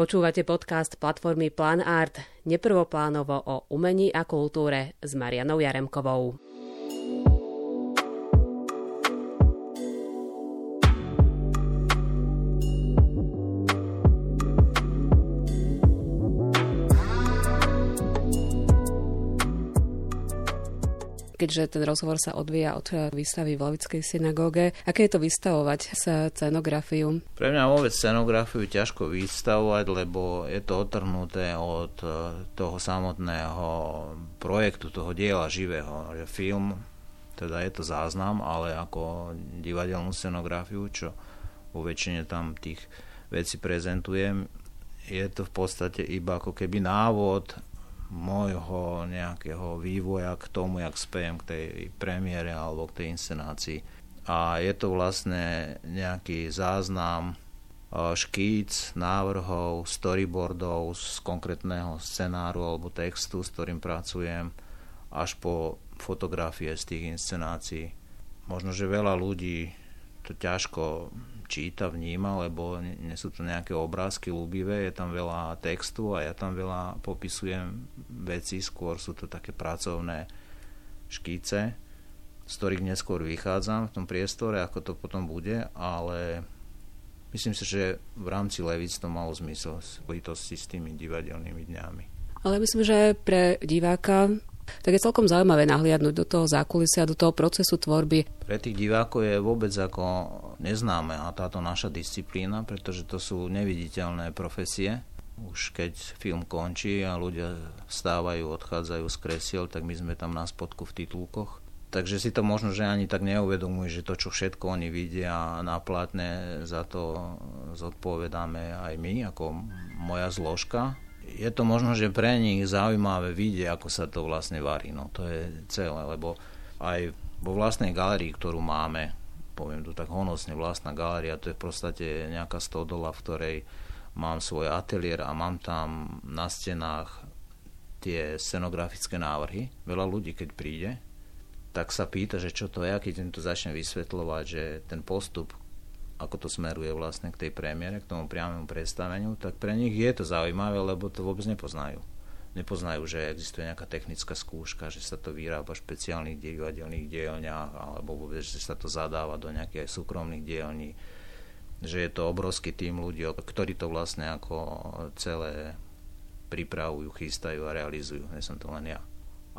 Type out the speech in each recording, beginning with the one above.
Počúvate podcast platformy Plan Art, neprvoplánovo o umení a kultúre s Marianou Jaremkovou. Keďže ten rozhovor sa odvíja od eh, výstavy v Lavickej synagóge. Aké je to vystavovať sa scenografiu? Pre mňa vôbec scenografiu ťažko vystavovať, lebo je to otrhnuté od eh, toho samotného projektu, toho diela živého. Že film, teda je to záznam, ale ako divadelnú scenografiu, čo vo väčšine tam tých vecí prezentujem, je to v podstate iba ako keby návod môjho nejakého vývoja k tomu, jak spejem k tej premiére alebo k tej inscenácii. A je to vlastne nejaký záznam škíc, návrhov, storyboardov z konkrétneho scenáru alebo textu, s ktorým pracujem, až po fotografie z tých inscenácií. Možno, že veľa ľudí to ťažko číta, vníma, lebo nie sú to nejaké obrázky ľúbivé, je tam veľa textu a ja tam veľa popisujem veci, skôr sú to také pracovné škíce, z ktorých neskôr vychádzam v tom priestore, ako to potom bude, ale myslím si, že v rámci Levic to malo zmysel v spojitosti s tými divadelnými dňami. Ale myslím, že pre diváka tak je celkom zaujímavé nahliadnúť do toho zákulisia, do toho procesu tvorby. Pre tých divákov je vôbec ako neznáme a táto naša disciplína, pretože to sú neviditeľné profesie. Už keď film končí a ľudia vstávajú, odchádzajú z kresiel, tak my sme tam na spodku v titulkoch. Takže si to možno, že ani tak neuvedomujú, že to, čo všetko oni vidia na platne, za to zodpovedáme aj my, ako moja zložka je to možno, že pre nich zaujímavé vidieť, ako sa to vlastne varí. No to je celé, lebo aj vo vlastnej galerii, ktorú máme, poviem tu tak honosne, vlastná galéria, to je v podstate nejaká stodola, v ktorej mám svoj ateliér a mám tam na stenách tie scenografické návrhy. Veľa ľudí, keď príde, tak sa pýta, že čo to je, a keď im to začne vysvetľovať, že ten postup, ako to smeruje vlastne k tej premiére, k tomu priamému predstaveniu, tak pre nich je to zaujímavé, lebo to vôbec nepoznajú. Nepoznajú, že existuje nejaká technická skúška, že sa to vyrába v špeciálnych divadelných dielniach, alebo vôbec, že sa to zadáva do nejakých súkromných dielní, že je to obrovský tým ľudí, ktorí to vlastne ako celé pripravujú, chystajú a realizujú. Nie som to len ja.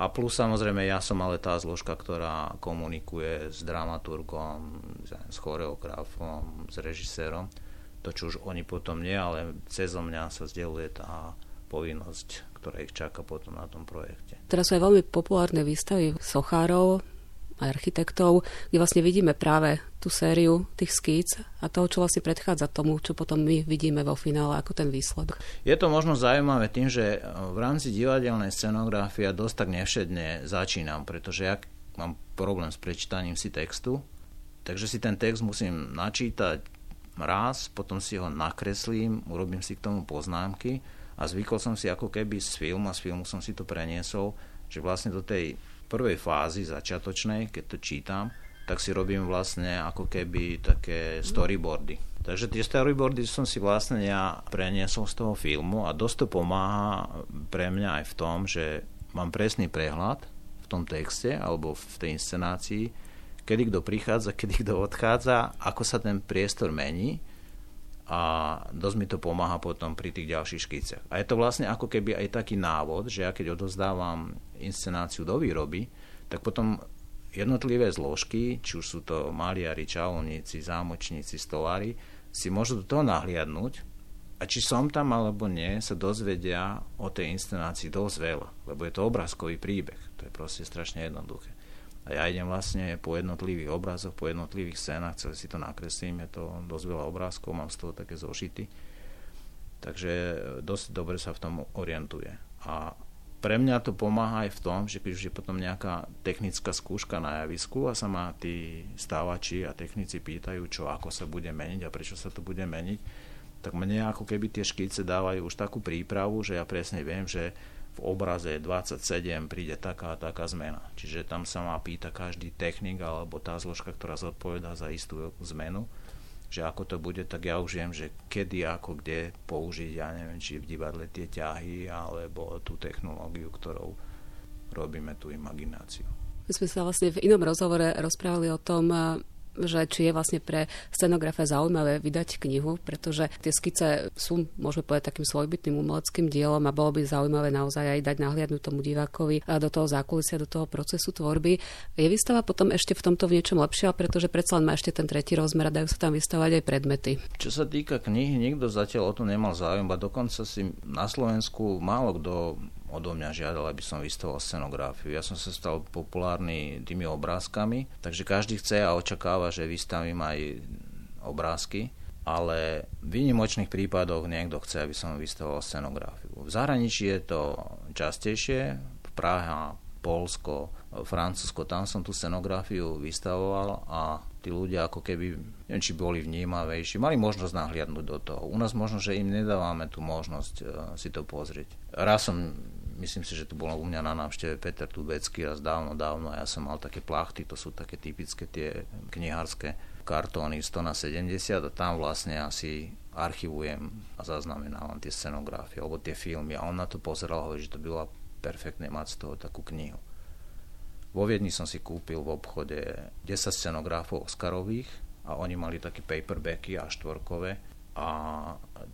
A plus samozrejme ja som ale tá zložka, ktorá komunikuje s dramaturgom, s choreografom, s režisérom. To, čo už oni potom nie, ale cez mňa sa zdieľuje tá povinnosť, ktorá ich čaká potom na tom projekte. Teraz sú aj veľmi populárne výstavy sochárov, architektov, kde vlastne vidíme práve tú sériu tých skíc a toho, čo vlastne predchádza tomu, čo potom my vidíme vo finále ako ten výsledok. Je to možno zaujímavé tým, že v rámci divadelnej scenografie dosť tak nevšedne začínam, pretože ja mám problém s prečítaním si textu, takže si ten text musím načítať raz, potom si ho nakreslím, urobím si k tomu poznámky a zvykol som si ako keby z filmu a z filmu som si to preniesol, že vlastne do tej prvej fázi začiatočnej, keď to čítam, tak si robím vlastne ako keby také storyboardy. Takže tie storyboardy som si vlastne ja preniesol z toho filmu a dosť to pomáha pre mňa aj v tom, že mám presný prehľad v tom texte alebo v tej inscenácii, kedy kto prichádza, kedy kto odchádza, ako sa ten priestor mení a dosť mi to pomáha potom pri tých ďalších škiciach. A je to vlastne ako keby aj taký návod, že ja keď odozdávam inscenáciu do výroby, tak potom jednotlivé zložky, či už sú to maliari, čalovníci, zámočníci, stolári, si môžu do toho nahliadnúť a či som tam alebo nie, sa dozvedia o tej inscenácii dosť veľa, lebo je to obrázkový príbeh. To je proste strašne jednoduché. A ja idem vlastne po jednotlivých obrazoch, po jednotlivých scénach, celé si to nakreslím, je to dosť veľa obrázkov, mám z toho také zošity. Takže dosť dobre sa v tom orientuje. A pre mňa to pomáha aj v tom, že keď už je potom nejaká technická skúška na javisku a sa ma tí stávači a technici pýtajú, čo ako sa bude meniť a prečo sa to bude meniť, tak mne ako keby tie škice dávajú už takú prípravu, že ja presne viem, že v obraze 27 príde taká a taká zmena. Čiže tam sa ma pýta každý technik alebo tá zložka, ktorá zodpovedá za istú zmenu, že ako to bude, tak ja už viem, že kedy, ako, kde použiť, ja neviem, či v divadle tie ťahy, alebo tú technológiu, ktorou robíme tú imagináciu. My sme sa vlastne v inom rozhovore rozprávali o tom, že či je vlastne pre scenografa zaujímavé vydať knihu, pretože tie skice sú, môžeme povedať, takým svojbytným umeleckým dielom a bolo by zaujímavé naozaj aj dať nahliadnúť tomu divákovi do toho zákulisia, do toho procesu tvorby. Je výstava potom ešte v tomto v niečom lepšia, pretože predsa len má ešte ten tretí rozmer a dajú sa tam vystavať aj predmety. Čo sa týka knihy, nikto zatiaľ o to nemal záujem, a dokonca si na Slovensku málo kto odo mňa žiadal, aby som vystavoval scenografiu. Ja som sa stal populárny tými obrázkami, takže každý chce a očakáva, že vystavím aj obrázky, ale v výnimočných prípadoch niekto chce, aby som vystavoval scenografiu. V zahraničí je to častejšie, Praha, Polsko, Francúzsko, tam som tú scenografiu vystavoval a tí ľudia ako keby, neviem, či boli vnímavejší, mali možnosť nahliadnúť do toho. U nás možno, že im nedávame tú možnosť uh, si to pozrieť. Raz som myslím si, že to bolo u mňa na návšteve Peter Tubecký raz dávno, dávno a ja som mal také plachty, to sú také typické tie knihárske kartóny 100 na 70 a tam vlastne asi archivujem a zaznamenávam tie scenografie alebo tie filmy a on na to pozeral, hovorí, že to bylo perfektné mať z toho takú knihu. Vo Viedni som si kúpil v obchode 10 scenográfov Oscarových a oni mali také paperbacky a štvorkové a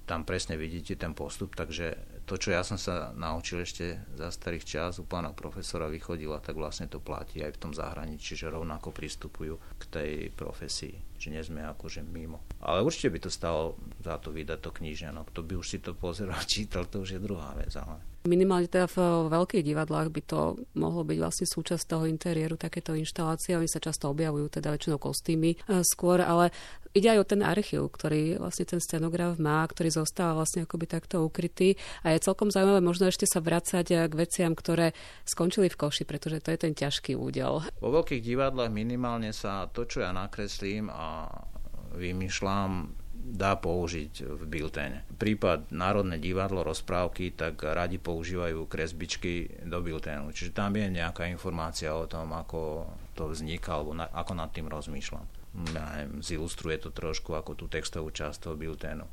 tam presne vidíte ten postup, takže to, čo ja som sa naučil ešte za starých čas u pána profesora vychodila, tak vlastne to platí aj v tom zahraničí, že rovnako pristupujú k tej profesii, že nie sme akože mimo. Ale určite by to stalo za to vydať to knižne, no kto by už si to pozeral, čítal, to už je druhá vec, ale Minimálne teda v veľkých divadlách by to mohlo byť vlastne súčasť toho interiéru, takéto inštalácie. Oni sa často objavujú, teda väčšinou kostýmy e, skôr, ale ide aj o ten archív, ktorý vlastne ten scenograf má, ktorý zostáva vlastne akoby takto ukrytý. A je celkom zaujímavé možno ešte sa vracať k veciam, ktoré skončili v koši, pretože to je ten ťažký údel. Vo veľkých divadlách minimálne sa to, čo ja nakreslím a vymýšľam, dá použiť v bilténe. Prípad Národné divadlo, rozprávky, tak radi používajú kresbičky do bilténu. Čiže tam je nejaká informácia o tom, ako to vzniká, alebo na, ako nad tým rozmýšľam. Ja neviem, zilustruje to trošku ako tú textovú časť toho bilténu.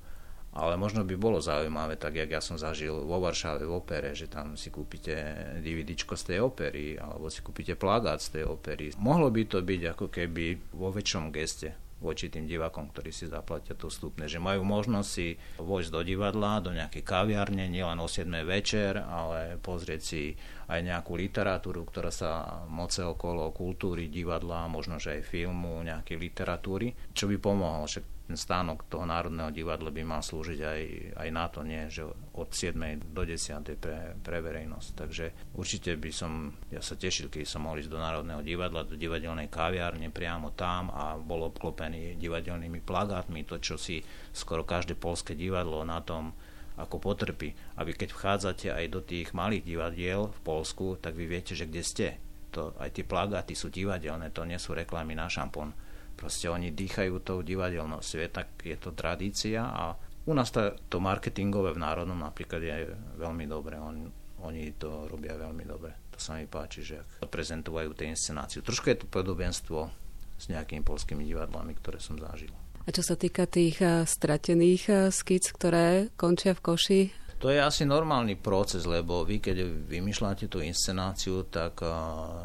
Ale možno by bolo zaujímavé, tak jak ja som zažil vo Varšave v opere, že tam si kúpite DVDčko z tej opery, alebo si kúpite plagát z tej opery. Mohlo by to byť ako keby vo väčšom geste voči tým divákom, ktorí si zaplatia to vstupné. Že majú možnosť si vojsť do divadla, do nejakej kaviarne, nielen o 7 večer, ale pozrieť si aj nejakú literatúru, ktorá sa moce okolo kultúry, divadla, možno že aj filmu, nejakej literatúry, čo by pomohlo. Však ten stánok toho Národného divadla by mal slúžiť aj, aj na to, nie, že od 7. do 10. pre, pre verejnosť. Takže určite by som, ja sa tešil, keď som mohol ísť do Národného divadla, do divadelnej kaviárne priamo tam a bol obklopený divadelnými plagátmi, to, čo si skoro každé polské divadlo na tom ako potrpí. Aby keď vchádzate aj do tých malých divadiel v Polsku, tak vy viete, že kde ste. To, aj tie plagáty sú divadelné, to nie sú reklamy na šampón Proste oni dýchajú tou divadelnosť. Je, tak je to tradícia a u nás to, to marketingové v Národnom napríklad je veľmi dobré. On, oni to robia veľmi dobre. To sa mi páči, že prezentujú tie inscenáciu. Trošku je to podobenstvo s nejakými polskými divadlami, ktoré som zažil. A čo sa týka tých uh, stratených uh, skic, ktoré končia v koši, to je asi normálny proces, lebo vy keď vymýšľate tú inscenáciu, tak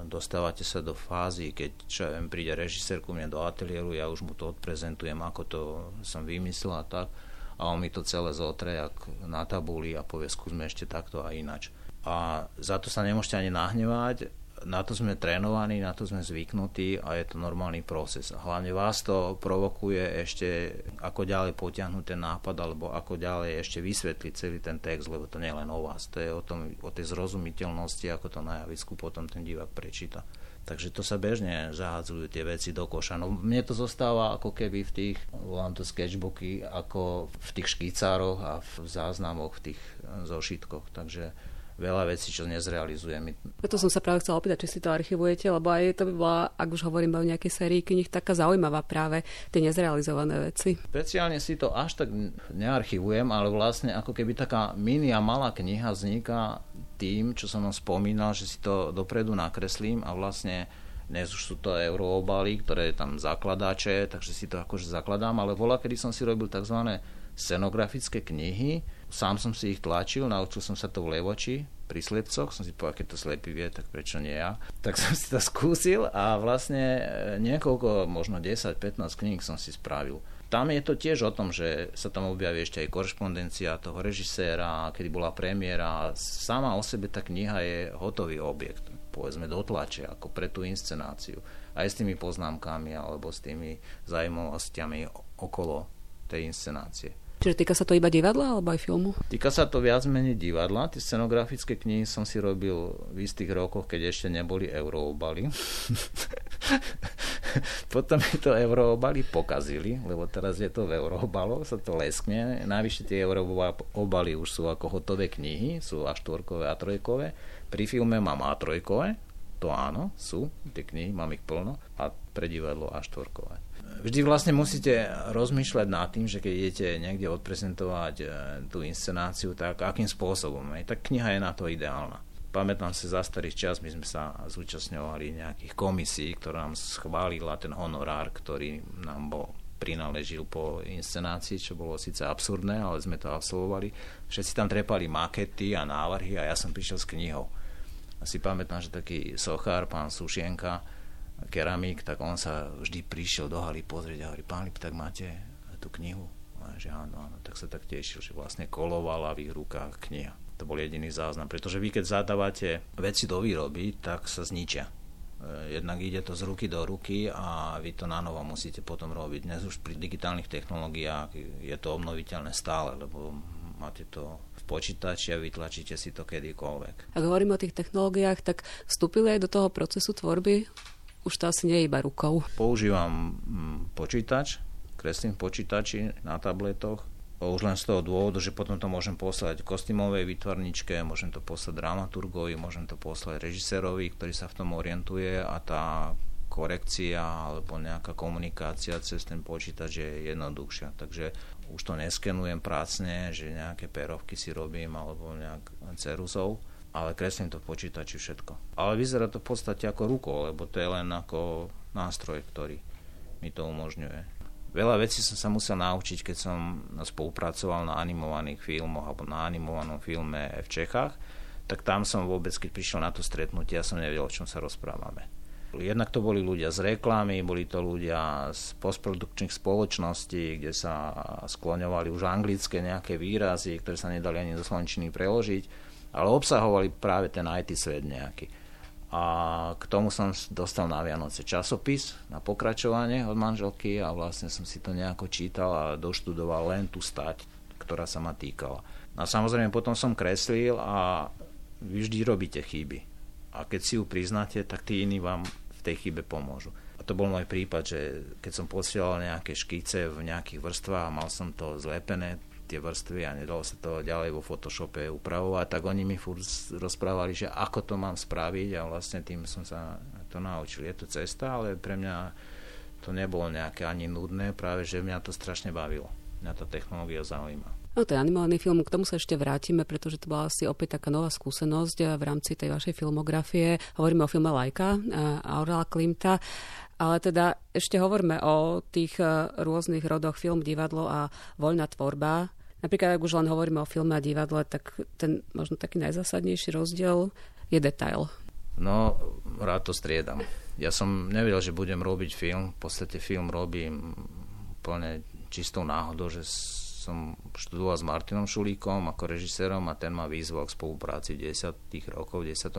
dostávate sa do fázy, keď čo ja viem, príde režisér ku mne do ateliéru, ja už mu to odprezentujem, ako to som vymyslel a tak a on mi to celé zotre jak na tabuli a povie, skúsme ešte takto a inač. A za to sa nemôžete ani nahnevať, na to sme trénovaní, na to sme zvyknutí a je to normálny proces. Hlavne vás to provokuje ešte ako ďalej potiahnuť ten nápad alebo ako ďalej ešte vysvetliť celý ten text, lebo to nie je len o vás, to je o, tom, o tej zrozumiteľnosti, ako to na javisku potom ten divák prečíta. Takže to sa bežne zahádzajú tie veci do koša. No mne to zostáva ako keby v tých, volám to sketchbooky, ako v tých škicároch a v záznamoch, v tých zošitkoch. Takže veľa vecí, čo nezrealizujem. Preto som sa práve chcela opýtať, či si to archivujete, lebo aj to by bola, ak už hovorím o nejakej sérii knih, taká zaujímavá práve tie nezrealizované veci. Speciálne si to až tak nearchivujem, ale vlastne ako keby taká mini a malá kniha vzniká tým, čo som vám spomínal, že si to dopredu nakreslím a vlastne Dnes už sú to euroobaly, ktoré tam zakladáče, takže si to akože zakladám, ale vola, kedy som si robil tzv. scenografické knihy, sám som si ich tlačil, naučil som sa to v Levoči, pri slepcoch, som si povedal, keď to slepý vie, tak prečo nie ja. Tak som si to skúsil a vlastne e, niekoľko, možno 10-15 kníh som si spravil. Tam je to tiež o tom, že sa tam objaví ešte aj korešpondencia toho režiséra, kedy bola premiéra. Sama o sebe tá kniha je hotový objekt povedzme do tlače, ako pre tú inscenáciu. Aj s tými poznámkami alebo s tými zaujímavostiami okolo tej inscenácie. Čiže týka sa to iba divadla alebo aj filmu? Týka sa to viac menej divadla. Tie scenografické knihy som si robil v istých rokoch, keď ešte neboli euroobaly. Potom mi to euroobaly pokazili, lebo teraz je to v euroobaloch, sa to leskne. Najvyššie tie euroobaly už sú ako hotové knihy, sú až štvorkové a trojkové. Pri filme mám A3, to áno, sú, tie knihy, mám ich plno, a pre divadlo až štvorkové vždy vlastne musíte rozmýšľať nad tým, že keď idete niekde odprezentovať e, tú inscenáciu, tak akým spôsobom. Aj tak kniha je na to ideálna. Pamätám si za starých čas, my sme sa zúčastňovali nejakých komisí, ktorá nám schválila ten honorár, ktorý nám bol prináležil po inscenácii, čo bolo síce absurdné, ale sme to absolvovali. Všetci tam trepali makety a návrhy a ja som prišiel s knihou. Asi pamätám, že taký sochár, pán Sušienka, keramik, tak on sa vždy prišiel do haly pozrieť a hovorí, pán Lip, tak máte tú knihu? A že áno, áno, tak sa tak tešil, že vlastne kolovala v ich rukách kniha. To bol jediný záznam, pretože vy keď zadávate veci do výroby, tak sa zničia. E, jednak ide to z ruky do ruky a vy to na novo musíte potom robiť. Dnes už pri digitálnych technológiách je to obnoviteľné stále, lebo máte to v počítači a vytlačíte si to kedykoľvek. Ak hovorím o tých technológiách, tak vstúpili aj do toho procesu tvorby už to asi nie je iba rukou. Používam mm, počítač, kreslím počítači na tabletoch, už len z toho dôvodu, že potom to môžem poslať kostýmovej výtvarničke, môžem to poslať dramaturgovi, môžem to poslať režisérovi, ktorý sa v tom orientuje a tá korekcia alebo nejaká komunikácia cez ten počítač je jednoduchšia. Takže už to neskenujem prácne, že nejaké perovky si robím alebo nejak ceruzov, ale kreslím to v počítači všetko. Ale vyzerá to v podstate ako rukou, lebo to je len ako nástroj, ktorý mi to umožňuje. Veľa vecí som sa musel naučiť, keď som spolupracoval na animovaných filmoch alebo na animovanom filme v Čechách, tak tam som vôbec, keď prišiel na to stretnutie, ja som nevedel, o čom sa rozprávame. Jednak to boli ľudia z reklamy, boli to ľudia z postprodukčných spoločností, kde sa skloňovali už anglické nejaké výrazy, ktoré sa nedali ani do slovenčiny preložiť ale obsahovali práve ten IT svet nejaký. A k tomu som dostal na Vianoce časopis na pokračovanie od manželky a vlastne som si to nejako čítal a doštudoval len tú stať, ktorá sa ma týkala. A samozrejme potom som kreslil a vy vždy robíte chyby. A keď si ju priznáte, tak tí iní vám v tej chybe pomôžu. A to bol môj prípad, že keď som posielal nejaké škice v nejakých vrstvách a mal som to zlepené, tie vrstvy a nedalo sa to ďalej vo Photoshope upravovať, tak oni mi furt rozprávali, že ako to mám spraviť a vlastne tým som sa to naučil. Je to cesta, ale pre mňa to nebolo nejaké ani nudné, práve že mňa to strašne bavilo. Mňa tá technológia zaujíma. No je animovaný film, k tomu sa ešte vrátime, pretože to bola asi opäť taká nová skúsenosť v rámci tej vašej filmografie. Hovoríme o filme Lajka, Aurela Klimta. Ale teda ešte hovoríme o tých rôznych rodoch film, divadlo a voľná tvorba. Napríklad, ak už len hovoríme o filme a divadle, tak ten možno taký najzásadnejší rozdiel je detail. No, rád to striedam. Ja som nevedel, že budem robiť film. V podstate film robím úplne čistou náhodou, že som študoval s Martinom Šulíkom ako režisérom a ten ma vyzval k spolupráci v 10. rokoch, v 11.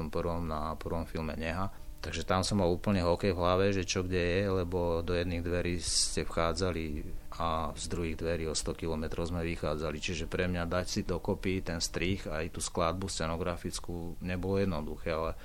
na prvom filme Neha Takže tam som mal úplne hokej v hlave, že čo kde je, lebo do jedných dverí ste vchádzali a z druhých dverí o 100 km sme vychádzali. Čiže pre mňa dať si dokopy ten strich aj tú skladbu scenografickú nebolo jednoduché, ale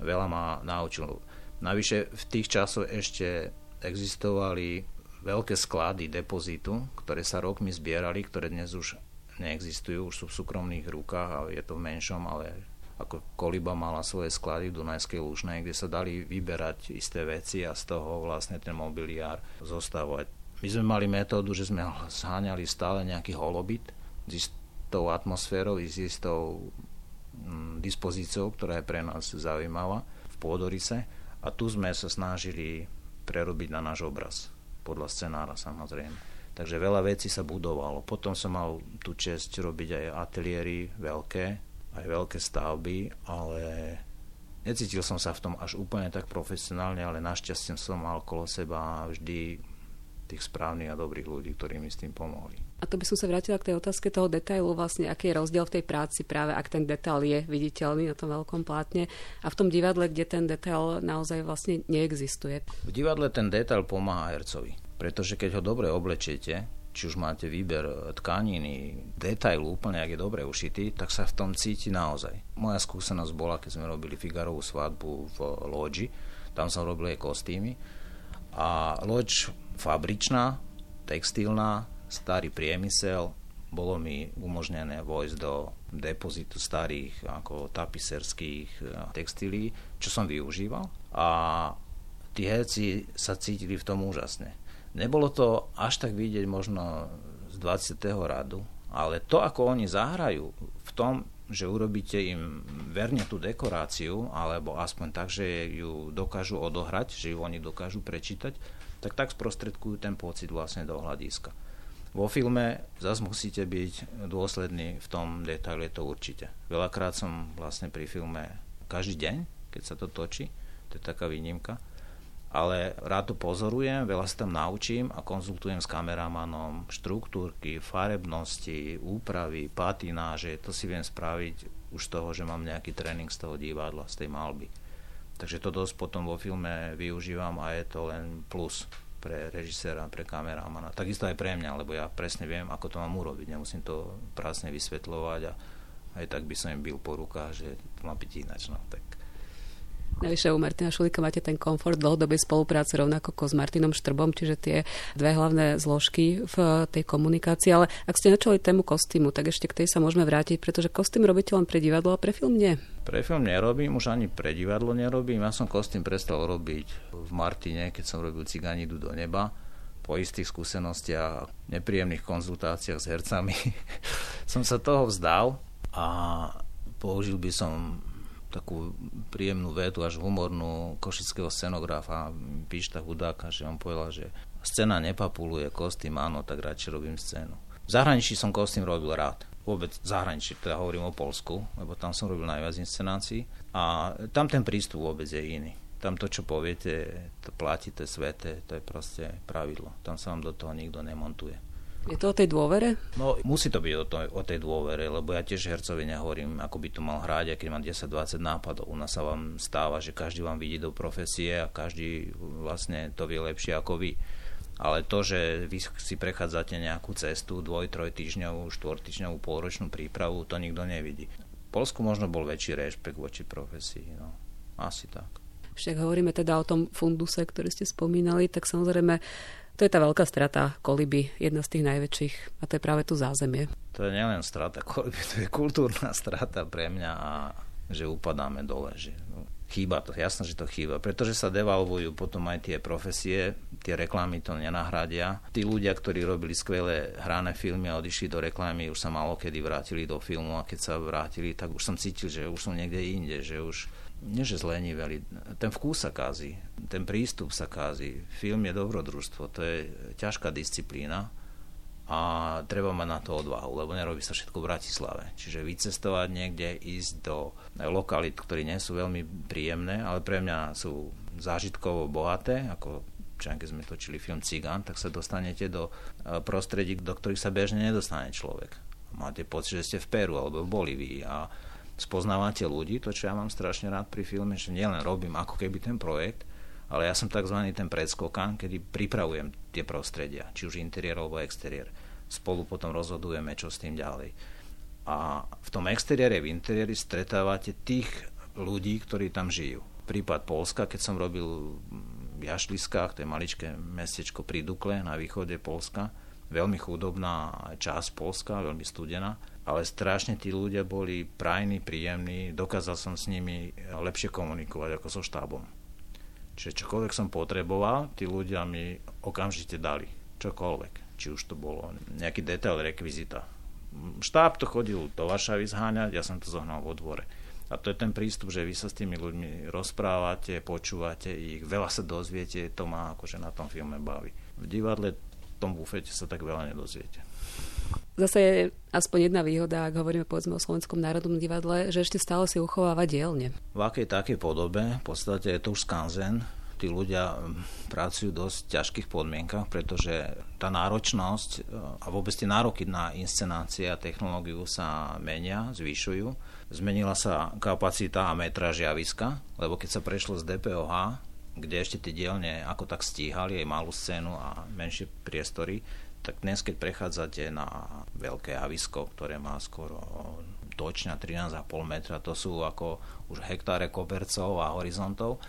veľa ma naučil. Navyše v tých časoch ešte existovali veľké sklady depozitu, ktoré sa rokmi zbierali, ktoré dnes už neexistujú, už sú v súkromných rukách a je to v menšom, ale ako Koliba mala svoje sklady v Dunajskej Lužnej, kde sa dali vyberať isté veci a z toho vlastne ten mobiliár zostavovať. My sme mali metódu, že sme zháňali stále nejaký holobit s istou atmosférou, s istou mm, dispozíciou, ktorá je pre nás zaujímavá v pôdorise A tu sme sa snažili prerobiť na náš obraz, podľa scenára samozrejme. Takže veľa vecí sa budovalo. Potom som mal tú čest robiť aj ateliéry veľké, aj veľké stavby, ale necítil som sa v tom až úplne tak profesionálne, ale našťastie som mal okolo seba vždy tých správnych a dobrých ľudí, ktorí mi s tým pomohli. A to by som sa vrátila k tej otázke toho detailu, vlastne aký je rozdiel v tej práci práve ak ten detail je viditeľný na tom veľkom plátne a v tom divadle, kde ten detail naozaj vlastne neexistuje. V divadle ten detail pomáha hercovi, pretože keď ho dobre oblečiete, či už máte výber tkaniny, detailu úplne, ak je dobre ušitý, tak sa v tom cíti naozaj. Moja skúsenosť bola, keď sme robili Figarovú svadbu v Lodži, tam som robil aj kostýmy a loď fabričná, textilná, starý priemysel, bolo mi umožnené vojsť do depozitu starých ako tapiserských eh, textilí, čo som využíval. A tí herci sa cítili v tom úžasne. Nebolo to až tak vidieť možno z 20. radu, ale to, ako oni zahrajú v tom, že urobíte im verne tú dekoráciu, alebo aspoň tak, že ju dokážu odohrať, že ju oni dokážu prečítať, tak tak sprostredkujú ten pocit vlastne do hľadiska. Vo filme zase musíte byť dôslední v tom detaile, to určite. Veľakrát som vlastne pri filme každý deň, keď sa to točí, to je taká výnimka, ale rád to pozorujem, veľa sa tam naučím a konzultujem s kameramanom štruktúrky, farebnosti, úpravy, patináže, to si viem spraviť už z toho, že mám nejaký tréning z toho divadla, z tej malby. Takže to dosť potom vo filme využívam a je to len plus pre režiséra, pre kameramana. Takisto aj pre mňa, lebo ja presne viem, ako to mám urobiť. Nemusím to prásne vysvetľovať a aj tak by som im bil po rukách, že to má byť ináč. No, tak Navyše u Martina Šulika máte ten komfort dlhodobej spolupráce rovnako ako s Martinom Štrbom, čiže tie dve hlavné zložky v tej komunikácii. Ale ak ste načali tému kostýmu, tak ešte k tej sa môžeme vrátiť, pretože kostým robíte len pre divadlo a pre film nie. Pre film nerobím, už ani pre divadlo nerobím. Ja som kostým prestal robiť v Martine, keď som robil Cigáni idú do neba po istých skúsenostiach a nepríjemných konzultáciách s hercami som sa toho vzdal a použil by som takú príjemnú vetu, až humornú košického scenografa Pišta Hudáka, že on povedal, že scéna nepapuluje kostým, áno, tak radšej robím scénu. V zahraničí som kostým robil rád. Vôbec v zahraničí, teda hovorím o Polsku, lebo tam som robil najviac inscenácií. A tam ten prístup vôbec je iný. Tam to, čo poviete, to platí, to je sveté, to je proste pravidlo. Tam sa vám do toho nikto nemontuje. Je to o tej dôvere? No, musí to byť o, to, o tej dôvere, lebo ja tiež hercovi nehovorím, ako by to mal hrať, a keď mám 10-20 nápadov. U nás sa vám stáva, že každý vám vidí do profesie a každý vlastne to vie lepšie ako vy. Ale to, že vy si prechádzate nejakú cestu, dvoj, troj týždňovú, štvor týždňovú, polročnú prípravu, to nikto nevidí. V Polsku možno bol väčší rešpekt voči profesii. No. Asi tak. Však hovoríme teda o tom funduse, ktorý ste spomínali, tak samozrejme to je tá veľká strata koliby, jedna z tých najväčších a to je práve tu zázemie. To je nielen strata koliby, to je kultúrna strata pre mňa a že upadáme dole. Že, chýba to, jasno, že to chýba, pretože sa devalvujú potom aj tie profesie, tie reklamy to nenahradia. Tí ľudia, ktorí robili skvelé hrané filmy a odišli do reklamy, už sa malo kedy vrátili do filmu a keď sa vrátili, tak už som cítil, že už som niekde inde, že už nie že zleniveli, ten vkus sa kází, ten prístup sa kází. Film je dobrodružstvo, to je ťažká disciplína a treba mať na to odvahu, lebo nerobí sa všetko v Bratislave. Čiže vycestovať niekde, ísť do lokalit, ktoré nie sú veľmi príjemné, ale pre mňa sú zážitkovo bohaté, ako keď sme točili film Cigán, tak sa dostanete do eh, prostredí, do ktorých sa bežne nedostane človek. Máte pocit, že ste v Peru alebo v Bolívii a spoznávate ľudí, to čo ja mám strašne rád pri filme, že nielen robím ako keby ten projekt, ale ja som tzv. ten predskokan, kedy pripravujem tie prostredia, či už interiér alebo exteriér. Spolu potom rozhodujeme, čo s tým ďalej. A v tom exteriére, v interiéri stretávate tých ľudí, ktorí tam žijú. Prípad Polska, keď som robil v Jašliskách, to je maličké mestečko pri Dukle na východe Polska, veľmi chudobná časť Polska, veľmi studená ale strašne tí ľudia boli prajní, príjemní, dokázal som s nimi lepšie komunikovať ako so štábom. Čiže čokoľvek som potreboval, tí ľudia mi okamžite dali. Čokoľvek. Či už to bolo nejaký detail rekvizita. Štáb to chodil do Varšavy zháňať, ja som to zohnal vo dvore. A to je ten prístup, že vy sa s tými ľuďmi rozprávate, počúvate ich, veľa sa dozviete, to má akože na tom filme baví. V divadle, v tom bufete sa tak veľa nedozviete. Zase je aspoň jedna výhoda, ak hovoríme povedzme o Slovenskom národnom divadle, že ešte stále si uchováva dielne. V akej takej podobe, v podstate je to už skanzen, tí ľudia mm, pracujú v dosť ťažkých podmienkach, pretože tá náročnosť e, a vôbec tie nároky na inscenácie a technológiu sa menia, zvyšujú. Zmenila sa kapacita a metra javiska, lebo keď sa prešlo z DPOH, kde ešte tie dielne ako tak stíhali aj malú scénu a menšie priestory, tak dnes, keď prechádzate na veľké javisko, ktoré má skoro točňa 13,5 metra, to sú ako už hektáre kobercov a horizontov,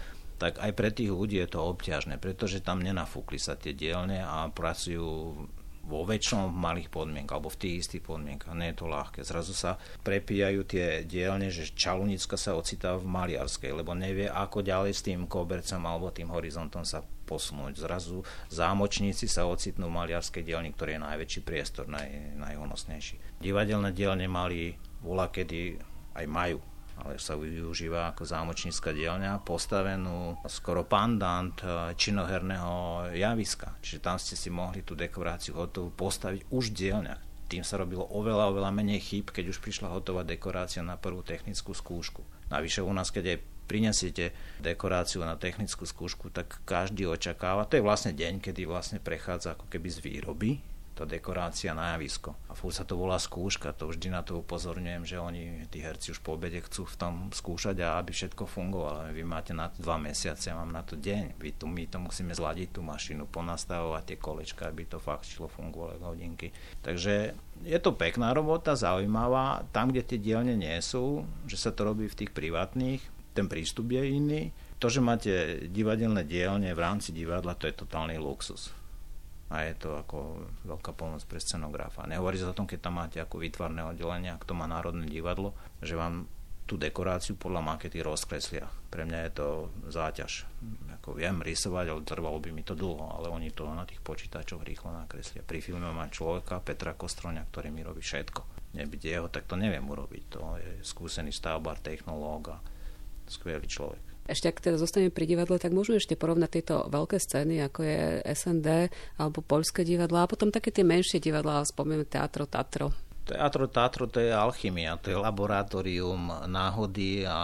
tak aj pre tých ľudí je to obťažné, pretože tam nenafúkli sa tie dielne a pracujú vo väčšom v malých podmienkach alebo v tých istých podmienkach. Nie je to ľahké. Zrazu sa prepíjajú tie dielne, že Čalunicka sa ocitá v Maliarskej, lebo nevie, ako ďalej s tým kobercom alebo tým horizontom sa posunúť. Zrazu zámočníci sa ocitnú v Maliarskej dielni, ktorý je najväčší priestor, naj, najhonosnejší. Divadelné dielne mali vola, kedy aj majú ale sa využíva ako zámočnícka dielňa, postavenú skoro pandant eh, činoherného javiska. Čiže tam ste si mohli tú dekoráciu hotovú postaviť už v dielňach. Tým sa robilo oveľa, oveľa menej chýb, keď už prišla hotová dekorácia na prvú technickú skúšku. Navyše u nás, keď aj prinesiete dekoráciu na technickú skúšku, tak každý očakáva, to je vlastne deň, kedy vlastne prechádza ako keby z výroby tá dekorácia na javisko. A furt sa to volá skúška, to vždy na to upozorňujem, že oni, tí herci už po obede chcú v tom skúšať a aby všetko fungovalo. Vy máte na to dva mesiace, ja mám na to deň. Vy tu, my to musíme zladiť tú mašinu, ponastavovať tie kolečka, aby to fakt šlo fungovalo hodinky. Takže je to pekná robota, zaujímavá. Tam, kde tie dielne nie sú, že sa to robí v tých privátnych, ten prístup je iný. To, že máte divadelné dielne v rámci divadla, to je totálny luxus a je to ako veľká pomoc pre scenografa. Nehovorí sa o tom, keď tam máte ako výtvarné oddelenie, ak to má Národné divadlo, že vám tú dekoráciu podľa makety rozkreslia. Pre mňa je to záťaž. Ako viem rysovať, ale trvalo by mi to dlho, ale oni to na tých počítačoch rýchlo nakreslia. Pri filme mám človeka, Petra Kostroňa, ktorý mi robí všetko. Nebyť jeho, tak to neviem urobiť. To je skúsený stavbar, technológ a skvelý človek. Ešte ak teda zostaneme pri divadle, tak môžeme ešte porovnať tieto veľké scény, ako je SND alebo Poľské divadla a potom také tie menšie divadlá, spomenúť Teatro Tatro. Teatro Tatro to je alchymia, to je laboratórium náhody a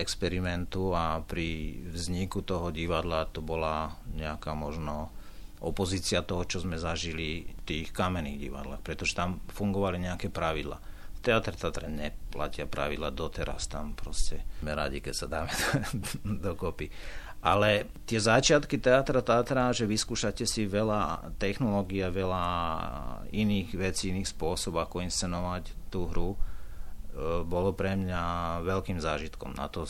experimentu a pri vzniku toho divadla to bola nejaká možno opozícia toho, čo sme zažili v tých kamenných divadlách, pretože tam fungovali nejaké pravidla Teatr Tatre neplatia pravidla doteraz, tam proste sme radi, keď sa dáme dokopy. Ale tie začiatky Teatra Tatra, že vyskúšate si veľa technológií a veľa iných vecí, iných spôsobov, ako inscenovať tú hru, e, bolo pre mňa veľkým zážitkom. Na to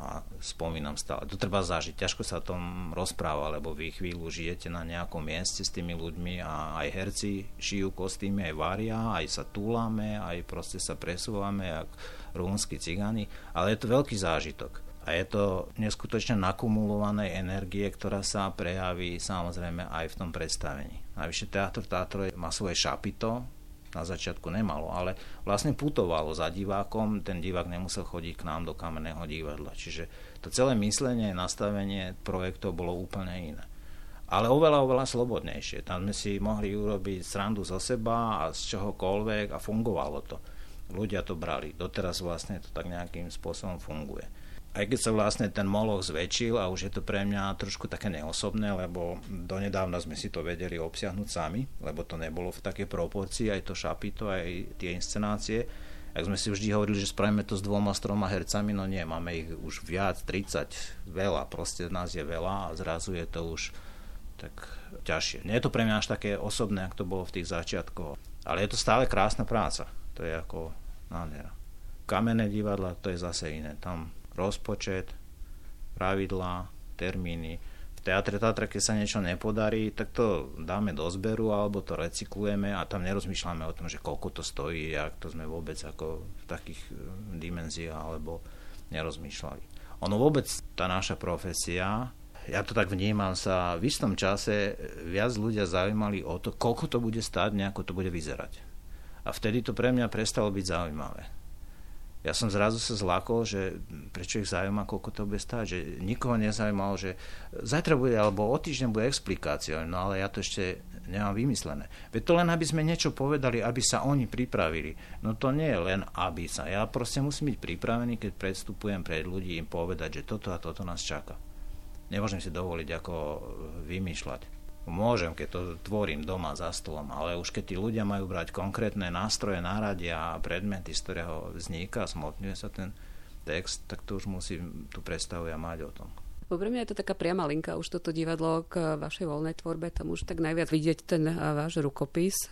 a spomínam stále. To treba zažiť. Ťažko sa o tom rozpráva, lebo vy chvíľu žijete na nejakom mieste s tými ľuďmi a aj herci šijú kostýmy, aj varia, aj sa túlame, aj proste sa presúvame, jak rumúnsky cigáni, ale je to veľký zážitok. A je to neskutočne nakumulovanej energie, ktorá sa prejaví samozrejme aj v tom predstavení. Najvyššie teatr Tátro má svoje šapito, na začiatku nemalo, ale vlastne putovalo za divákom, ten divák nemusel chodiť k nám do kamenného divadla. Čiže to celé myslenie, nastavenie projektov bolo úplne iné. Ale oveľa, oveľa slobodnejšie. Tam sme si mohli urobiť srandu zo seba a z čohokoľvek a fungovalo to. Ľudia to brali. Doteraz vlastne to tak nejakým spôsobom funguje aj keď sa vlastne ten moloch zväčšil a už je to pre mňa trošku také neosobné, lebo donedávna sme si to vedeli obsiahnuť sami, lebo to nebolo v takej proporcii, aj to šapito, aj tie inscenácie. Ak sme si vždy hovorili, že spravíme to s dvoma, s troma hercami, no nie, máme ich už viac, 30, veľa, proste nás je veľa a zrazu je to už tak ťažšie. Nie je to pre mňa až také osobné, ako to bolo v tých začiatkoch, ale je to stále krásna práca. To je ako nádhera. Kamenné divadla, to je zase iné. Tam rozpočet, pravidlá, termíny. V teatre Tatra, keď sa niečo nepodarí, tak to dáme do zberu alebo to recyklujeme a tam nerozmýšľame o tom, že koľko to stojí, ak to sme vôbec ako v takých eh, dimenziách alebo nerozmýšľali. Ono vôbec, tá naša profesia, ja to tak vnímam, sa v istom čase viac ľudia zaujímali o to, koľko to bude stáť, nejako to bude vyzerať. A vtedy to pre mňa prestalo byť zaujímavé Ja som zrazu sa zlákol, že prečo ich zaujíma, koľko to bude stáť, že nikoho nezaujímalo, že zajtra bude, alebo o týždeň bude explikácia, no ale ja to ešte nemám vymyslené. Veď to len, aby sme niečo povedali, aby sa oni pripravili. No to nie je len, aby sa. Ja proste musím byť pripravený, keď predstupujem pred ľudí, im povedať, že toto a toto nás čaká. Nemôžem si dovoliť ako vymýšľať. Môžem, keď to tvorím doma za stolom, ale už keď tí ľudia majú brať konkrétne nástroje, náradia a predmety, z ktorého vzniká, smotňuje sa ten text, tak to už musím tú predstavu ja mať o tom. Pre mňa je to taká priama linka, už toto divadlo k vašej voľnej tvorbe, tam už tak najviac vidieť ten váš rukopis.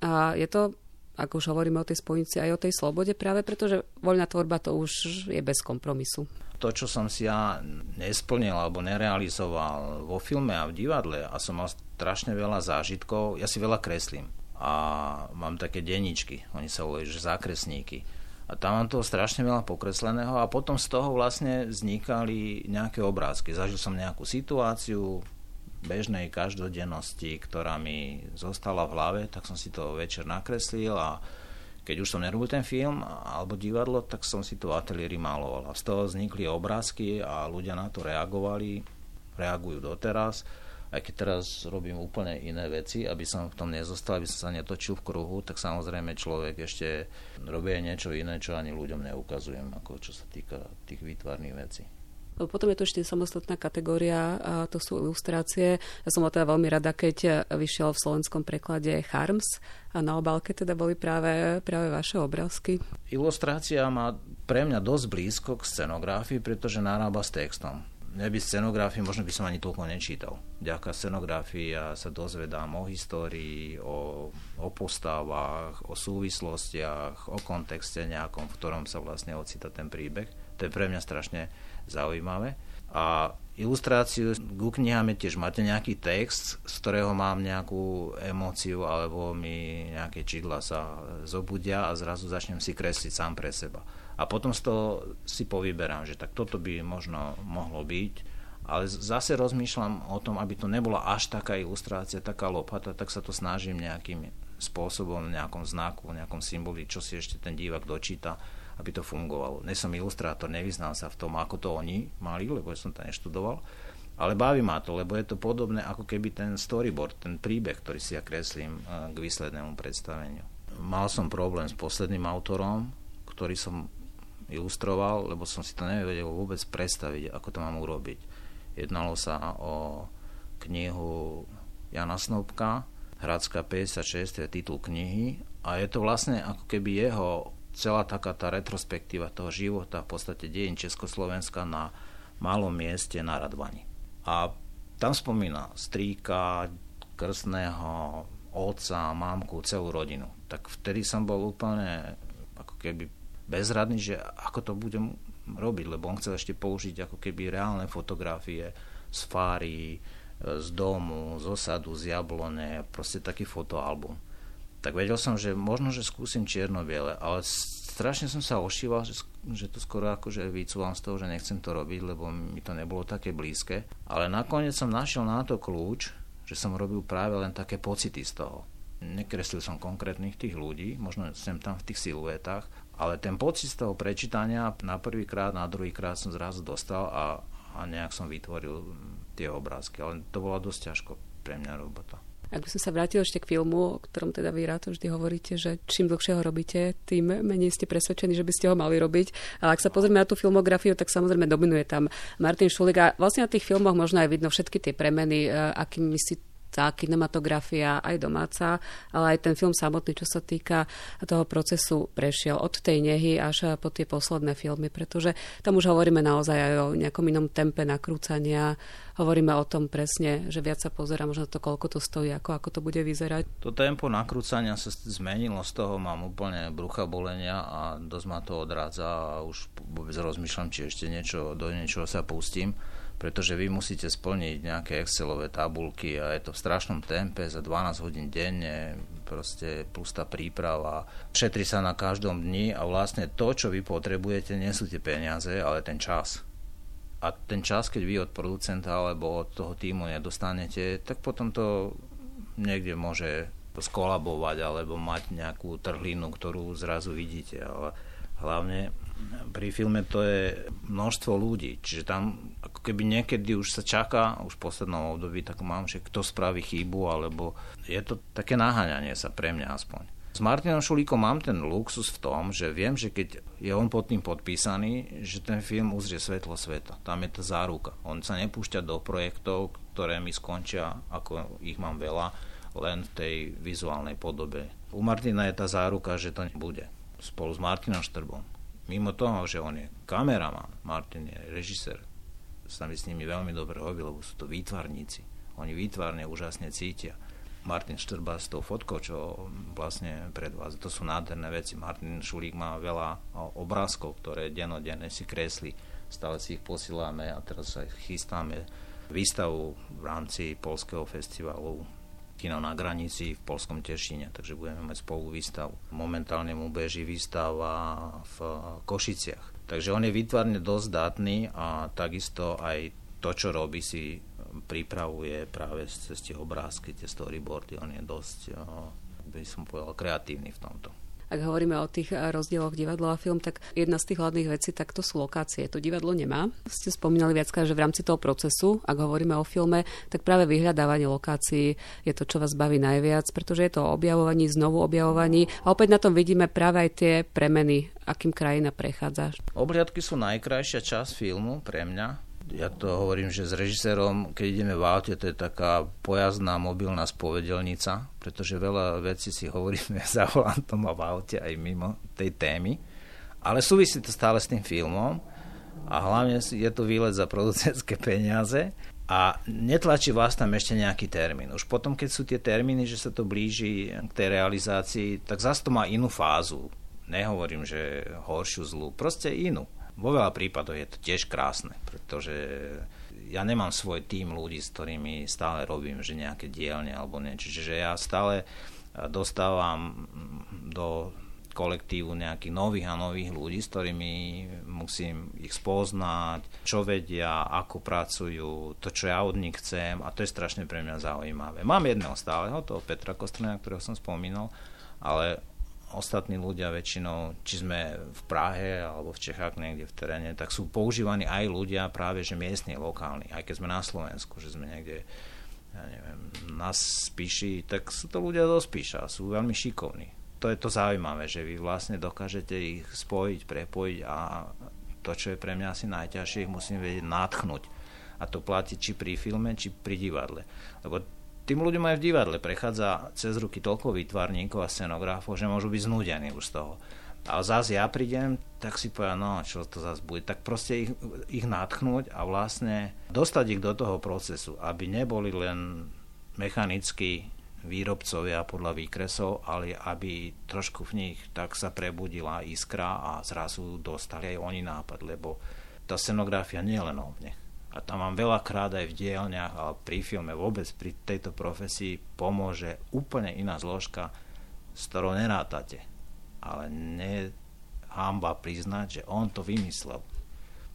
A je to, ako už hovoríme o tej spojnici, aj o tej slobode práve, pretože voľná tvorba to už je bez kompromisu to, čo som si ja nesplnil alebo nerealizoval vo filme a v divadle a som mal strašne veľa zážitkov, ja si veľa kreslím a mám také denníčky, oni sa volajú, že zákresníky. A tam mám toho strašne veľa pokresleného a potom z toho vlastne vznikali nejaké obrázky. Zažil som nejakú situáciu bežnej každodennosti, ktorá mi zostala v hlave, tak som si to večer nakreslil a keď už som nerobil ten film alebo divadlo, tak som si to v ateliéri maloval. A z toho vznikli obrázky a ľudia na to reagovali, reagujú doteraz. Aj keď teraz robím úplne iné veci, aby som v tom nezostal, aby som sa netočil v kruhu, tak samozrejme človek ešte robí niečo iné, čo ani ľuďom neukazujem, ako čo sa týka tých výtvarných vecí. Potom je to ešte samostatná kategória, a to sú ilustrácie. Ja som teda veľmi rada, keď vyšiel v slovenskom preklade Charms a na obálke teda boli práve, práve vaše obrázky. Ilustrácia má pre mňa dosť blízko k scenografii, pretože narába s textom. Neby scenografii, možno by som ani toľko nečítal. Ďaká scenografii ja sa dozvedám o histórii, o, o postavách, o súvislostiach, o kontexte nejakom, v ktorom sa vlastne ocita ten príbeh. To je pre mňa strašne zaujímavé. A ilustráciu ku knihám tiež máte nejaký text, z ktorého mám nejakú emóciu alebo mi nejaké čidla sa zobudia a zrazu začnem si kresliť sám pre seba. A potom z toho si povyberám, že tak toto by možno mohlo byť, ale zase rozmýšľam o tom, aby to nebola až taká ilustrácia, taká lopata, tak sa to snažím nejakým spôsobom, nejakom znaku, nejakom symboli, čo si ešte ten divák dočíta, aby to fungovalo. Nie som ilustrátor, nevyznám sa v tom, ako to oni mali, lebo som to neštudoval, ale baví ma to, lebo je to podobné ako keby ten storyboard, ten príbeh, ktorý si ja kreslím eh, k výslednému predstaveniu. Mal som problém s posledným autorom, ktorý som ilustroval, lebo som si to nevedel vôbec predstaviť, ako to mám urobiť. Jednalo sa o knihu Jana Snobka, Hradská 56, to je titul knihy a je to vlastne ako keby jeho celá taká tá retrospektíva toho života, v podstate dejin Československa na malom mieste na Radvani. A tam spomína strýka, krstného, otca, mámku, celú rodinu. Tak vtedy som bol úplne ako keby bezradný, že ako to budem robiť, lebo on chcel ešte použiť ako keby reálne fotografie z fáry, z domu, z osadu, z jablone, proste taký fotoalbum tak vedel som, že možno, že skúsim čierno-biele, ale strašne som sa ošíval, že, že to skoro akože vycúvam z toho, že nechcem to robiť, lebo mi to nebolo také blízke. Ale nakoniec som našiel na to kľúč, že som robil práve len také pocity z toho. Nekreslil som konkrétnych tých ľudí, možno sem tam v tých siluetách, ale ten pocit z toho prečítania na prvýkrát, na druhýkrát som zrazu dostal a, a nejak som vytvoril tie obrázky. Ale to bola dosť ťažko pre mňa robota. Ak by som sa vrátil ešte k filmu, o ktorom teda vy rád vždy hovoríte, že čím dlhšie ho robíte, tým menej ste presvedčení, že by ste ho mali robiť. Ale ak sa pozrieme na tú filmografiu, tak samozrejme dominuje tam Martin Šulik a vlastne na tých filmoch možno aj vidno všetky tie premeny, e, akými si tá kinematografia aj domáca, ale aj ten film samotný, čo sa týka toho procesu, prešiel od tej nehy až po tie posledné filmy, pretože tam už hovoríme naozaj aj o nejakom inom tempe nakrúcania, hovoríme o tom presne, že viac sa pozera možno to, koľko to stojí, ako, ako to bude vyzerať. To tempo nakrúcania sa zmenilo, z toho mám úplne brucha bolenia a dosť ma to odrádza a už vôbec rozmýšľam, či ešte niečo, do niečoho sa pustím pretože vy musíte splniť nejaké Excelové tabulky a je to v strašnom tempe za 12 hodín denne, proste plus tá príprava. Šetrí sa na každom dni a vlastne to, čo vy potrebujete, nie sú tie peniaze, ale ten čas. A ten čas, keď vy od producenta alebo od toho týmu nedostanete, tak potom to niekde môže skolabovať alebo mať nejakú trhlinu, ktorú zrazu vidíte. Ale Hlavne pri filme to je množstvo ľudí, čiže tam ako keby niekedy už sa čaká, už v poslednom období, tak mám, že kto spraví chybu, alebo je to také naháňanie sa pre mňa aspoň. S Martinom Šulíkom mám ten luxus v tom, že viem, že keď je on pod tým podpísaný, že ten film uzrie svetlo sveta. Tam je tá záruka. On sa nepúšťa do projektov, ktoré mi skončia, ako ich mám veľa, len v tej vizuálnej podobe. U Martina je tá záruka, že to nebude. Spolu s Martinom Štrbom. Mimo toho, že on je kameraman, Martin je režisér, sa mi s nimi veľmi dobre robí, lebo sú to výtvarníci. Oni výtvarne úžasne cítia Martin Štrba s tou fotkou, čo vlastne pred vás. To sú nádherné veci. Martin Šulík má veľa obrázkov, ktoré denodenne si kresli. Stále si ich posílame a teraz sa chystáme výstavu v rámci Polského festivalu Kino na granici v Polskom Tešine, takže budeme mať spolu výstavu. Momentálne mu beží výstava v Košiciach. Takže on je výtvarne dosť dátny a takisto aj to, čo robí, si pripravuje práve cez tie obrázky, tie storyboardy. On je dosť, by som povedal, kreatívny v tomto. Ak hovoríme o tých rozdieloch divadlo a film, tak jedna z tých hlavných vecí, tak to sú lokácie. To divadlo nemá. Ste spomínali viackrát, že v rámci toho procesu, ak hovoríme o filme, tak práve vyhľadávanie lokácií je to, čo vás baví najviac, pretože je to o objavovaní, znovu objavovaní a opäť na tom vidíme práve aj tie premeny, akým krajina prechádza. Obliadky sú najkrajšia časť filmu pre mňa, ja to hovorím, že s režisérom, keď ideme v aute, to je taká pojazdná mobilná spovedelnica, pretože veľa vecí si hovoríme za volantom a v aute aj mimo tej témy, ale súvisí to stále s tým filmom a hlavne je to výlet za producentské peniaze a netlačí vás tam ešte nejaký termín. Už potom, keď sú tie termíny, že sa to blíži k tej realizácii, tak zase to má inú fázu. Nehovorím, že horšiu zlú, proste inú. Vo veľa prípadoch je to tiež krásne, pretože ja nemám svoj tým ľudí, s ktorými stále robím, že nejaké dielne alebo niečo. Čiže ja stále dostávam do kolektívu nejakých nových a nových ľudí, s ktorými musím ich spoznať, čo vedia, ako pracujú, to, čo ja od nich chcem a to je strašne pre mňa zaujímavé. Mám jedného stáleho, toho Petra Kostrena, ktorého som spomínal, ale ostatní ľudia väčšinou, či sme v Prahe alebo v Čechách niekde v teréne, tak sú používaní aj ľudia práve že miestni, lokálni. Aj keď sme na Slovensku, že sme niekde ja neviem, na Spíši, tak sú to ľudia do Spíša, sú veľmi šikovní. To je to zaujímavé, že vy vlastne dokážete ich spojiť, prepojiť a to, čo je pre mňa asi najťažšie, ich musím vedieť natchnúť. A to platí či pri filme, či pri divadle. Lebo tým ľuďom aj v divadle prechádza cez ruky toľko výtvarníkov a scenográfov, že môžu byť znúdení už z toho. Ale zase ja prídem, tak si poviem, no čo to zase bude. Tak proste ich, ich natchnúť a vlastne dostať ich do toho procesu, aby neboli len mechanickí výrobcovia podľa výkresov, ale aby trošku v nich tak sa prebudila iskra a zrazu dostali aj oni nápad, lebo tá scenografia nie je len o mne a tam mám veľakrát aj v dielniach, ale pri filme vôbec pri tejto profesii pomôže úplne iná zložka, s ktorou nerátate. Ale ne hamba priznať, že on to vymyslel.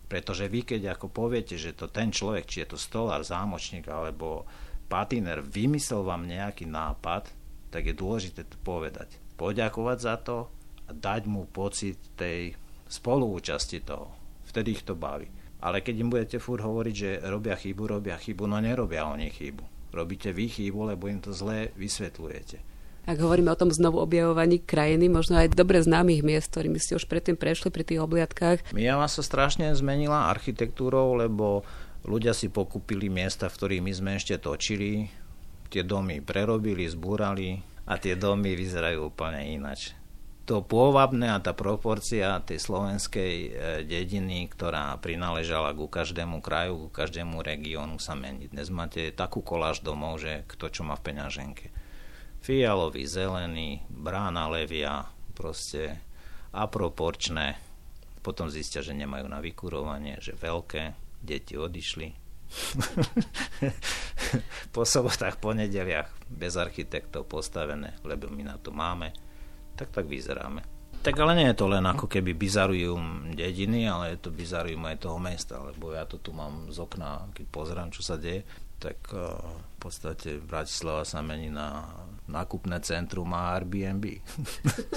Pretože vy, keď ako poviete, že to ten človek, či je to stolár, zámočník alebo patiner, vymyslel vám nejaký nápad, tak je dôležité to povedať. Poďakovať za to a dať mu pocit tej spoluúčasti toho. Vtedy ich to baví. Ale keď im budete furt hovoriť, že robia chybu, robia chybu, no nerobia oni chybu. Robíte vy chybu, lebo im to zle vysvetľujete. Ak hovoríme o tom znovu objavovaní krajiny, možno aj dobre známych miest, ktorými ste už predtým prešli pri tých obliadkách. Mijava sa strašne zmenila architektúrou, lebo ľudia si pokúpili miesta, v ktorých my sme ešte točili. Tie domy prerobili, zbúrali a tie domy vyzerajú úplne inač to pôvabné a tá proporcia tej slovenskej e, dediny, ktorá prináležala ku každému kraju, ku každému regiónu sa mení. Dnes máte takú koláž domov, že kto čo má v peňaženke. Fialový, zelený, brána levia, proste aproporčné. Potom zistia, že nemajú na vykurovanie, že veľké, deti odišli. po sobotách, ponedeliach bez architektov postavené, lebo my na to máme tak tak vyzeráme. Tak ale nie je to len ako keby bizarium dediny, ale je to bizarium aj toho mesta, lebo ja to tu mám z okna, keď pozerám, čo sa deje, tak uh, v podstate Bratislava sa mení na nákupné centrum a Airbnb.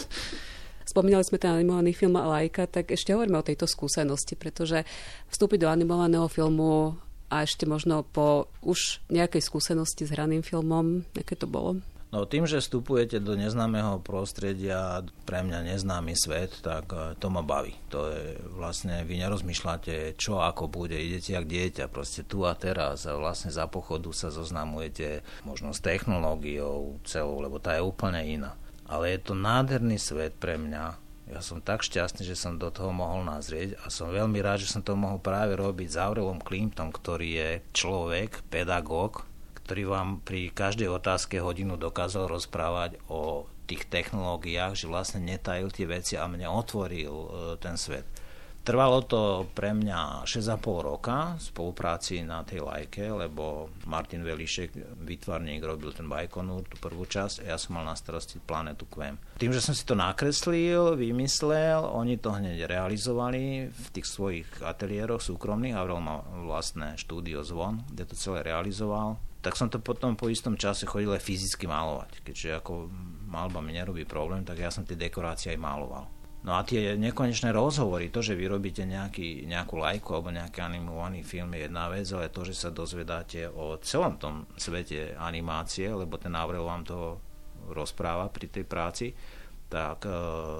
Spomínali sme ten animovaný film Lajka, tak ešte hovoríme o tejto skúsenosti, pretože vstúpiť do animovaného filmu a ešte možno po už nejakej skúsenosti s hraným filmom, aké to bolo? No tým, že vstupujete do neznámeho prostredia, pre mňa neznámy svet, tak e, to ma baví. To je vlastne, vy nerozmýšľate, čo ako bude, idete jak dieťa, proste tu a teraz a vlastne za pochodu sa zoznamujete možno s technológiou celou, lebo tá je úplne iná. Ale je to nádherný svet pre mňa, ja som tak šťastný, že som do toho mohol nazrieť a som veľmi rád, že som to mohol práve robiť s Aurelom Klimtom, ktorý je človek, pedagóg, ktorý vám pri každej otázke hodinu dokázal rozprávať o tých technológiách, že vlastne netajil tie veci a mne otvoril e, ten svet. Trvalo to pre mňa 6,5 roka v spolupráci na tej lajke, lebo Martin Velišek, výtvarník, robil ten Bajkonur, tú prvú časť a ja som mal na starosti planetu Kvem. Tým, že som si to nakreslil, vymyslel, oni to hneď realizovali v tých svojich ateliéroch súkromných, Avril mal vlastné štúdio Zvon, kde to celé realizoval tak som to potom po istom čase chodil aj fyzicky malovať. Keďže ako malba mi nerobí problém, tak ja som tie dekorácie aj maloval. No a tie nekonečné rozhovory, to, že vy robíte nejaký, nejakú lajku alebo nejaký animovaný film je jedna vec, ale to, že sa dozvedáte o celom tom svete animácie, lebo ten návrh vám to rozpráva pri tej práci, tak e,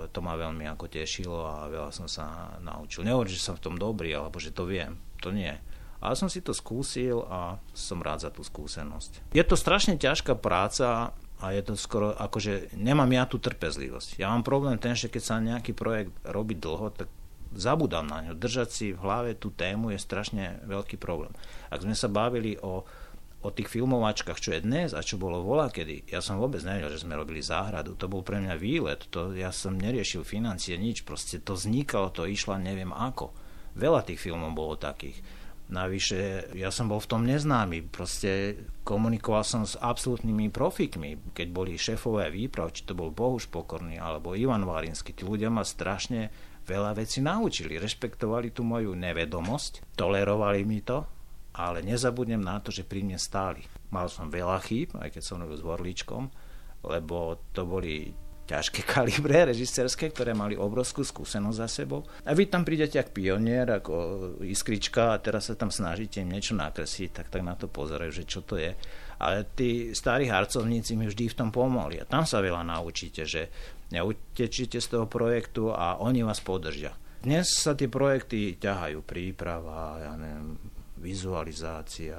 to ma veľmi ako tešilo a veľa som sa naučil. Nehovorím, že som v tom dobrý, alebo že to viem. To nie. Ale som si to skúsil a som rád za tú skúsenosť. Je to strašne ťažká práca a je to skoro ako, že nemám ja tú trpezlivosť. Ja mám problém ten, že keď sa nejaký projekt robí dlho, tak zabudám na ňo. Držať si v hlave tú tému je strašne veľký problém. Ak sme sa bavili o, o tých filmovačkách, čo je dnes a čo bolo vola kedy, ja som vôbec nevedel, že sme robili záhradu. To bol pre mňa výlet. To, ja som neriešil financie, nič. Proste to vznikalo, to išlo neviem ako. Veľa tých filmov bolo takých Navyše, ja som bol v tom neznámy, proste komunikoval som s absolútnymi profikmi, keď boli šéfové výprav, či to bol Bohuš Pokorný alebo Ivan Várinsky, tí ľudia ma strašne veľa vecí naučili, rešpektovali tú moju nevedomosť, tolerovali mi to, ale nezabudnem na to, že pri mne stáli. Mal som veľa chýb, aj keď som robil s Vorličkom, lebo to boli ťažké kalibre režisérske, ktoré mali obrovskú skúsenosť za sebou. A vy tam prídete ako pionier, ako iskrička a teraz sa tam snažíte im niečo nakresliť, tak tak na to pozerajú, že čo to je. Ale tí starí harcovníci mi vždy v tom pomohli. A tam sa veľa naučíte, že neutečíte z toho projektu a oni vás podržia. Dnes sa tie projekty ťahajú, príprava, ja neviem, vizualizácia,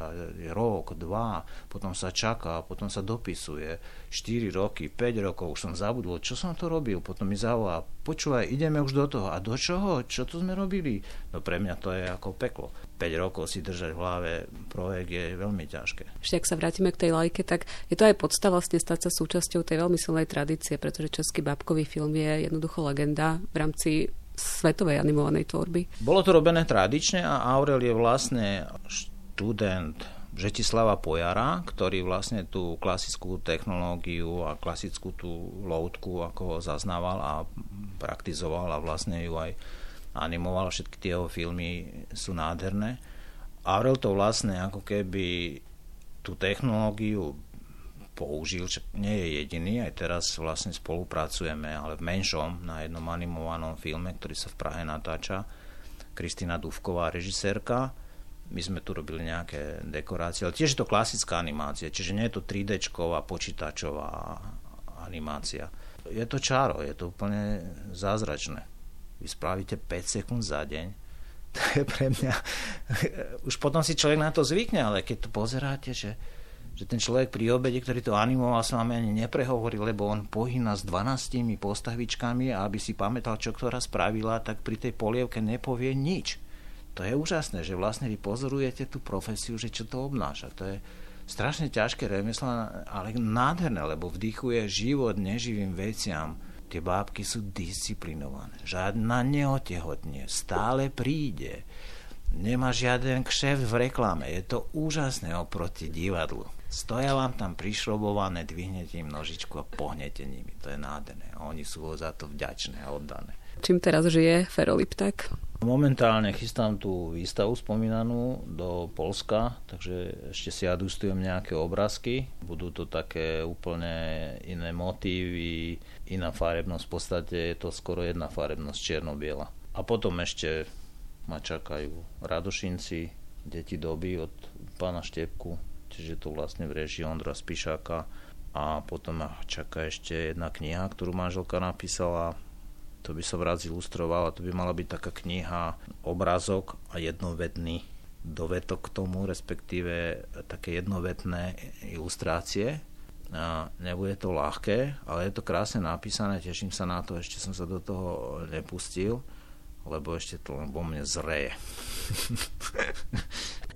rok, dva, potom sa čaká, potom sa dopisuje, 4 roky, 5 rokov, už som zabudol, čo som to robil, potom mi zavolá, počúvaj, ideme už do toho. A do čoho? Čo tu sme robili? No pre mňa to je ako peklo. 5 rokov si držať v hlave projekt je veľmi ťažké. Ešte ak sa vrátime k tej lajke, tak je to aj podsta vlastne stať sa súčasťou tej veľmi silnej tradície, pretože český bábkový film je jednoducho legenda v rámci svetovej animovanej tvorby. Bolo to robené tradične a Aurel je vlastne študent Žetislava Pojara, ktorý vlastne tú klasickú technológiu a klasickú tú loutku ako zaznával a praktizoval a vlastne ju aj animoval. Všetky tie jeho filmy sú nádherné. Aurel to vlastne ako keby tú technológiu použil, čo nie je jediný, aj teraz vlastne spolupracujeme, ale v menšom, na jednom animovanom filme, ktorý sa v Prahe natáča. Kristýna Duvková, režisérka. My sme tu robili nejaké dekorácie, ale tiež je to klasická animácia, čiže nie je to 3D a počítačová animácia. Je to čaro, je to úplne zázračné. Vy spravíte 5 sekúnd za deň, to je pre mňa... Už potom si človek na to zvykne, ale keď to pozeráte, že že ten človek pri obede, ktorý to animoval, sa vám ani neprehovorí, lebo on pohýna s 12 postavičkami a aby si pamätal, čo ktorá spravila, tak pri tej polievke nepovie nič. To je úžasné, že vlastne vy pozorujete tú profesiu, že čo to obnáša. To je strašne ťažké remeslo, ale nádherné, lebo vdychuje život neživým veciam. Tie bábky sú disciplinované. Žiadna neotehotne. Stále príde. Nemá žiaden kšeft v reklame. Je to úžasné oproti divadlu. Stoja vám tam prišrobované, dvihnete im nožičku a pohnete nimi. To je nádherné. A oni sú za to vďačné a oddané. Čím teraz žije Feroliptak? Momentálne chystám tú výstavu spomínanú do Polska, takže ešte si adustujem nejaké obrázky. Budú to také úplne iné motívy, iná farebnosť, v podstate je to skoro jedna farebnosť čierno-biela. A potom ešte ma čakajú Radošinci, Deti doby od pána Štepku, čiže to vlastne režii Ondra Spišáka. A potom ma čaká ešte jedna kniha, ktorú manželka napísala, to by som rád zilustroval a to by mala byť taká kniha, obrázok a jednovedný dovetok k tomu, respektíve také jednovetné ilustrácie. A nebude to ľahké, ale je to krásne napísané, teším sa na to, ešte som sa do toho nepustil, lebo ešte to vo mne zreje.